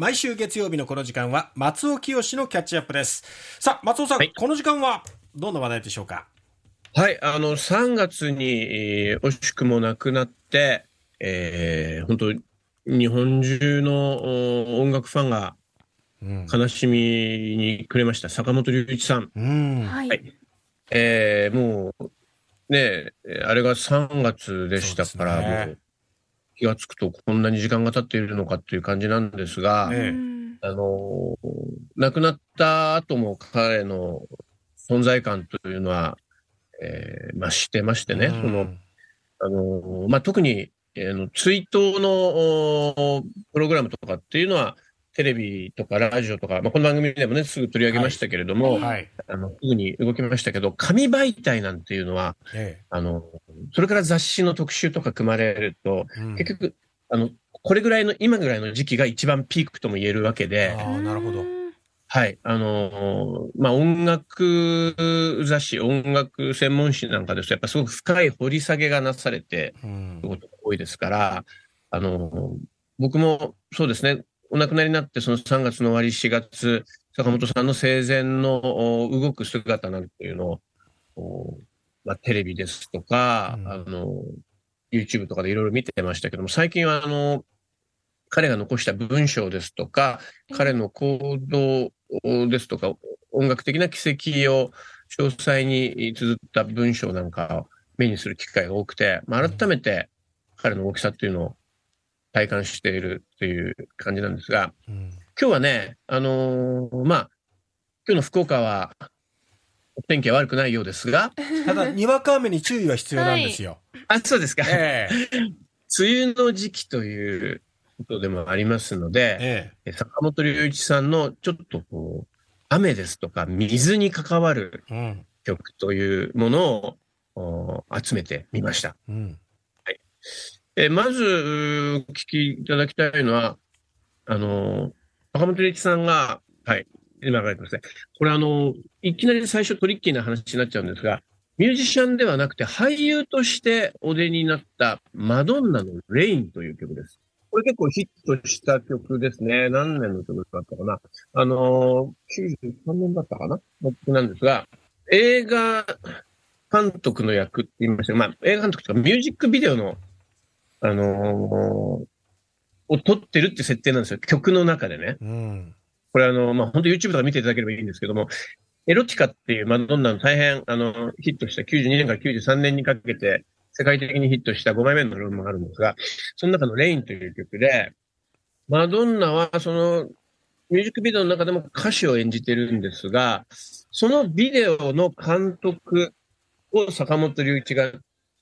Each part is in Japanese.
毎週月曜日のこの時間は松尾清のキャッチアップです。さあ、松尾さん、はいこの時間はどんな話題でしょうか？はい、あの、3月に、えー惜しくも亡くなって、えー本当日本中のお音楽ファンがうん。悲しみに暮れました、坂本龍一さん。うん。はい。はいえーもう、ねえ、あれが3月でしたから、ねもう、気がつくとこんなに時間が経っているのかっていう感じなんですが、あの、亡くなった後も彼の存在感というのは、えーまあ、知ってましてね、うん。その、あの、まあ、特に、えーあの追悼のおプログラムとかっていうのは、テレビとかラジオとか、まあ、この番組でもね、すぐ取り上げましたけれども、はい。あの、すぐに動きましたけど、紙媒体なんていうのは、えあの、それから雑誌の特集とか組まれると、えうん結局、あの、これぐらいの、今ぐらいの時期が一番ピークとも言えるわけで、ああ、なるほど。はい。あのーまあ、音楽雑誌、音楽専門誌なんかですと、やっぱすごく深い掘り下げがなされてうんことが多いですから、あのー僕もそうですね、お亡くなりになって、その3月の終わり、4月、坂本さんの生前のお動く姿なんていうのを、おまあ、テレビですとか、うん。あの、YouTube とかでいろいろ見てましたけども、最近はあの、彼が残した文章ですとか、彼の行動ですとか、音楽的な軌跡を詳細に綴った文章なんかを目にする機会が多くて、まあ、改めて彼の大きさっていうのを体感しているという感じなんですが、うん今日はね、あのーまあ、今日の福岡は、お天気は悪くないようですが、ただ、にわか雨に注意は必要なんですよ。あ、そうですか。ええ梅雨の時期ということでもありますので、ええ坂本龍一さんのちょっとこう、雨ですとか水に関わる。曲というものをお集めてみました。うん。えまず、お聞きいただきたいのは、あの、坂本龍一さんが、はい、今から言ってますね。これあの、いきなり最初トリッキーな話になっちゃうんですが、ミュージシャンではなくて俳優としてお出になったマドンナのレインという曲です。これ結構ヒットした曲ですね。何年の曲だったかな。あのー、93年だったかなの曲なんですが、映画監督の役って言いましたまあ、映画監督とかミュージックビデオのあのーを撮ってるって設定なんですよ。曲の中でね。うん。これあの、まあ、本当 YouTube とか見ていただければいいんですけども、エロティカっていうマドンナの大変、あの、ヒットした92年から93年にかけて、世界的にヒットした5枚目のアルバムがあるんですが、その中のレインという曲で、マドンナはその、ミュージックビデオの中でも歌手を演じてるんですが、そのビデオの監督を坂本龍一が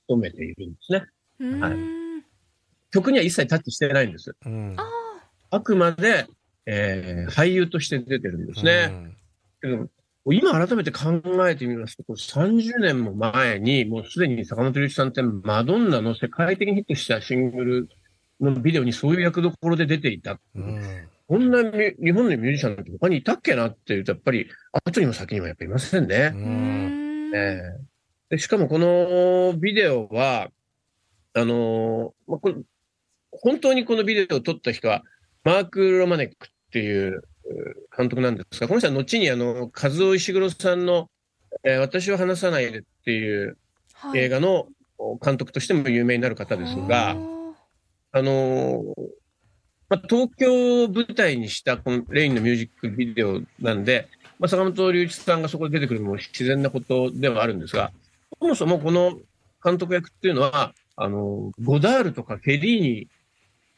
務めているんですね。うんはい曲には一切タッチしてないんです。うん。ああくまで、えー俳優として出てるんですね。けど今改めて考えてみますと、これ30年も前に、もうすでに坂本龍一さんってマドンナの世界的にヒットしたシングルのビデオにそういう役どころで出ていた。うん。こんな日本のミュージシャンって他にいたっけなっていうと、やっぱり後にも先にもやっぱいませんねう。。ーうんんええでしかもこのビデオは、あのーまあこれ本当にこのビデオを撮った人は、マーク・ロマネックっていうう監督なんですが、この人は後にあの、和尾石黒さんの、えー私は話さないでっていうはい。映画の監督としても有名になる方ですが、あのーまあ、東京を舞台にしたこのレインのミュージックビデオなんで、まあ、坂本龍一さんがそこで出てくるのも自然なことではあるんですが、そもそもこの監督役っていうのは、あのーゴダールとかフェリーニ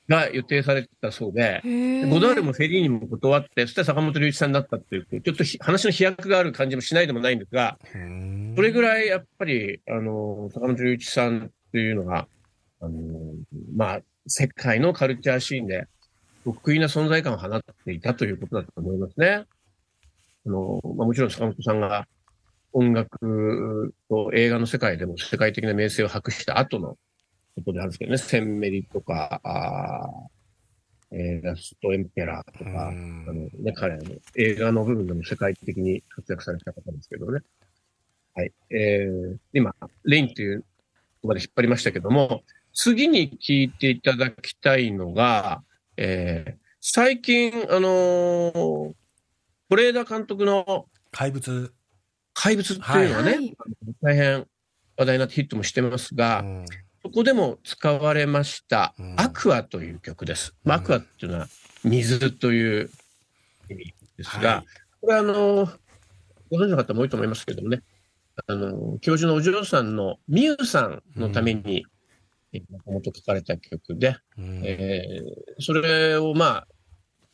が予定されてたそうで、ゴダールもフェリーニも断って、そして坂本龍一さんになったっていう、ちょっとひ話の飛躍がある感じもしないでもないんですが、うんそれぐらいやっぱり、あの、坂本龍一さんっていうのが、あの、まあ、世界のカルチャーシーンで得意な存在感を放っていたということだと思いますね。あの、まあ、もちろん坂本さんが音楽と映画の世界でも世界的な名声を博した後のことであるんですけどね、センメリとか、あーえーラストエンペラーとか、うんあのね、彼の映画の部分でも世界的に活躍された方ですけどね。はい。えー、今、レインという言葉で引っ張りましたけども、次に聞いていただきたいのが、えー、最近、あのー、是枝監督の怪物。怪物っていうのはね、はい大変話題になってヒットもしてますが、うんそこでも使われましたうん、アクアという曲です。まあうん。アクアっていうのは水という意味ですが、はい。これあの、ご存知の方も多いと思いますけどもね、あの、教授のお嬢さんのみゆさんのために、もともと書かれた曲で、うん。えーそれをまあ、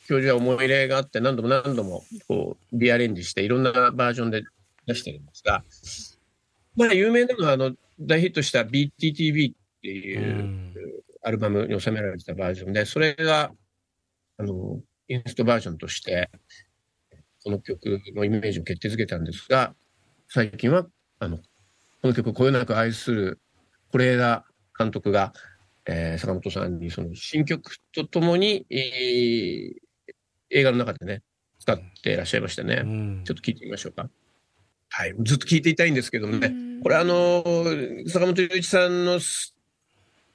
教授は思い入れがあって何度も何度もこうリアレンジしていろんなバージョンで出してるんですが、まあ有名なのはあの大ヒットした BTTV ってういうんアルバムに収められてたバージョンで、それがあのインストバージョンとしてこの曲のイメージを決定づけたんですが、最近はあのこの曲をこよなく愛する是枝監督が、えー坂本さんにその新曲とともに、えー映画の中でね、使っていらっしゃいましたね。うんちょっと聞いてみましょうか。はい。ずっと聞いていたいんですけどもね。うんこれあのー、坂本龍一さんのす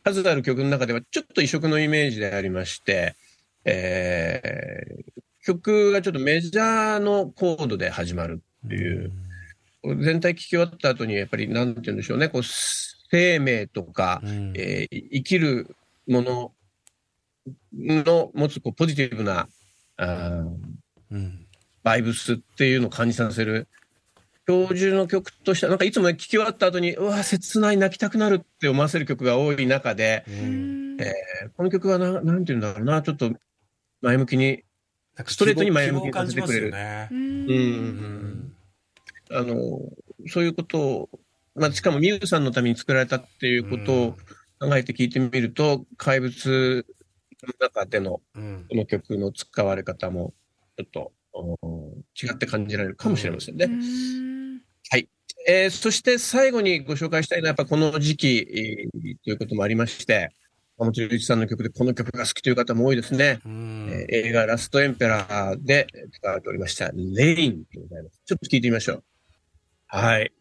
数ある曲の中ではちょっと異色のイメージでありまして、えー曲がちょっとメジャーのコードで始まるっていう、全体聞き終わった後にやっぱりなんて言うんでしょうね、こう生命とか、うん。えー生きるものの持つこうポジティブなあーうん。バイブスっていうのを感じさせる教授の曲としてはなんかいつもね聞き終わった後にうわ切ない泣きたくなるって思わせる曲が多い中で、えーこの曲はななんて言うんだろうなちょっと前向きになんかストレートに前向きに希望を感じますよさねう。うんうんあのそういうことを、まあ、しかもミュウさんのために作られたっていうことを考えて聞いてみると怪物の中でのうん。この曲の使われ方もちょっとお違って感じられるかもしれませんね。うんえーそして最後にご紹介したいのは、やっぱこの時期、えーということもありまして、山本龍一さんの曲でこの曲が好きという方も多いですね。うんえー映画ラストエンペラーで使われておりました、レインでございます。ちょっと聞いてみましょう。はい。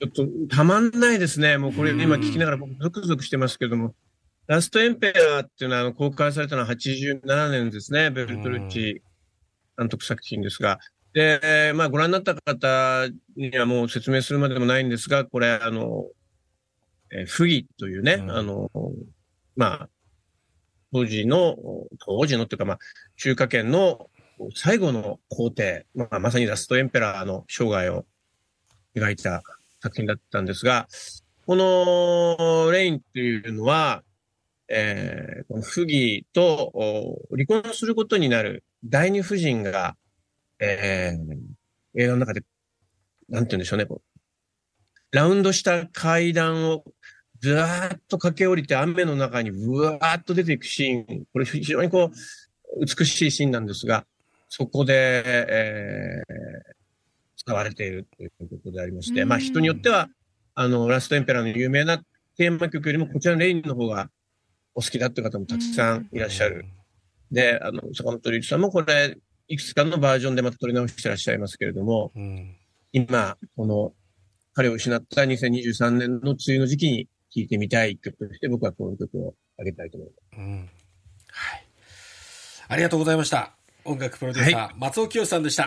ちょっとたまんないですね。もうこれうん今聞きながら僕ゾクゾクしてますけども、ラストエンペラーっていうのはあの公開されたのは87年ですね。ベルトルッチ監督作品ですが、で、えーまあ、ご覧になった方にはもう説明するまでもないんですが、これ、あの、えー不義というね、うん。あの、まあ、当時の、当時のっていうか、まあ、中華圏の最後の皇帝、まあ、まさにラストエンペラーの生涯を描いた作品だったんですが、このレインっていうのは、えーこの不義とお離婚することになる第二夫人が、えー映画の中で、なんて言うんでしょうね、こうラウンドした階段をずわーっと駆け下りて雨の中にぶわーっと出ていくシーン、これ非常にこう、美しいシーンなんですが、そこで、えー使われているということでありまして、うん。まあ人によっては、あの、ラストエンペラーの有名なテーマ曲よりもこちらのレインの方がお好きだっていう方もたくさんいらっしゃる。で、あの、坂本龍一さんもこれ、いくつかのバージョンでまた撮り直してらっしゃいますけれども、うん今、この、彼を失った2023年の梅雨の時期に聴いてみたい曲として、僕はこの曲をあげたいと思います。うんはい。ありがとうございました。音楽プロデューサー、松尾清さんでした。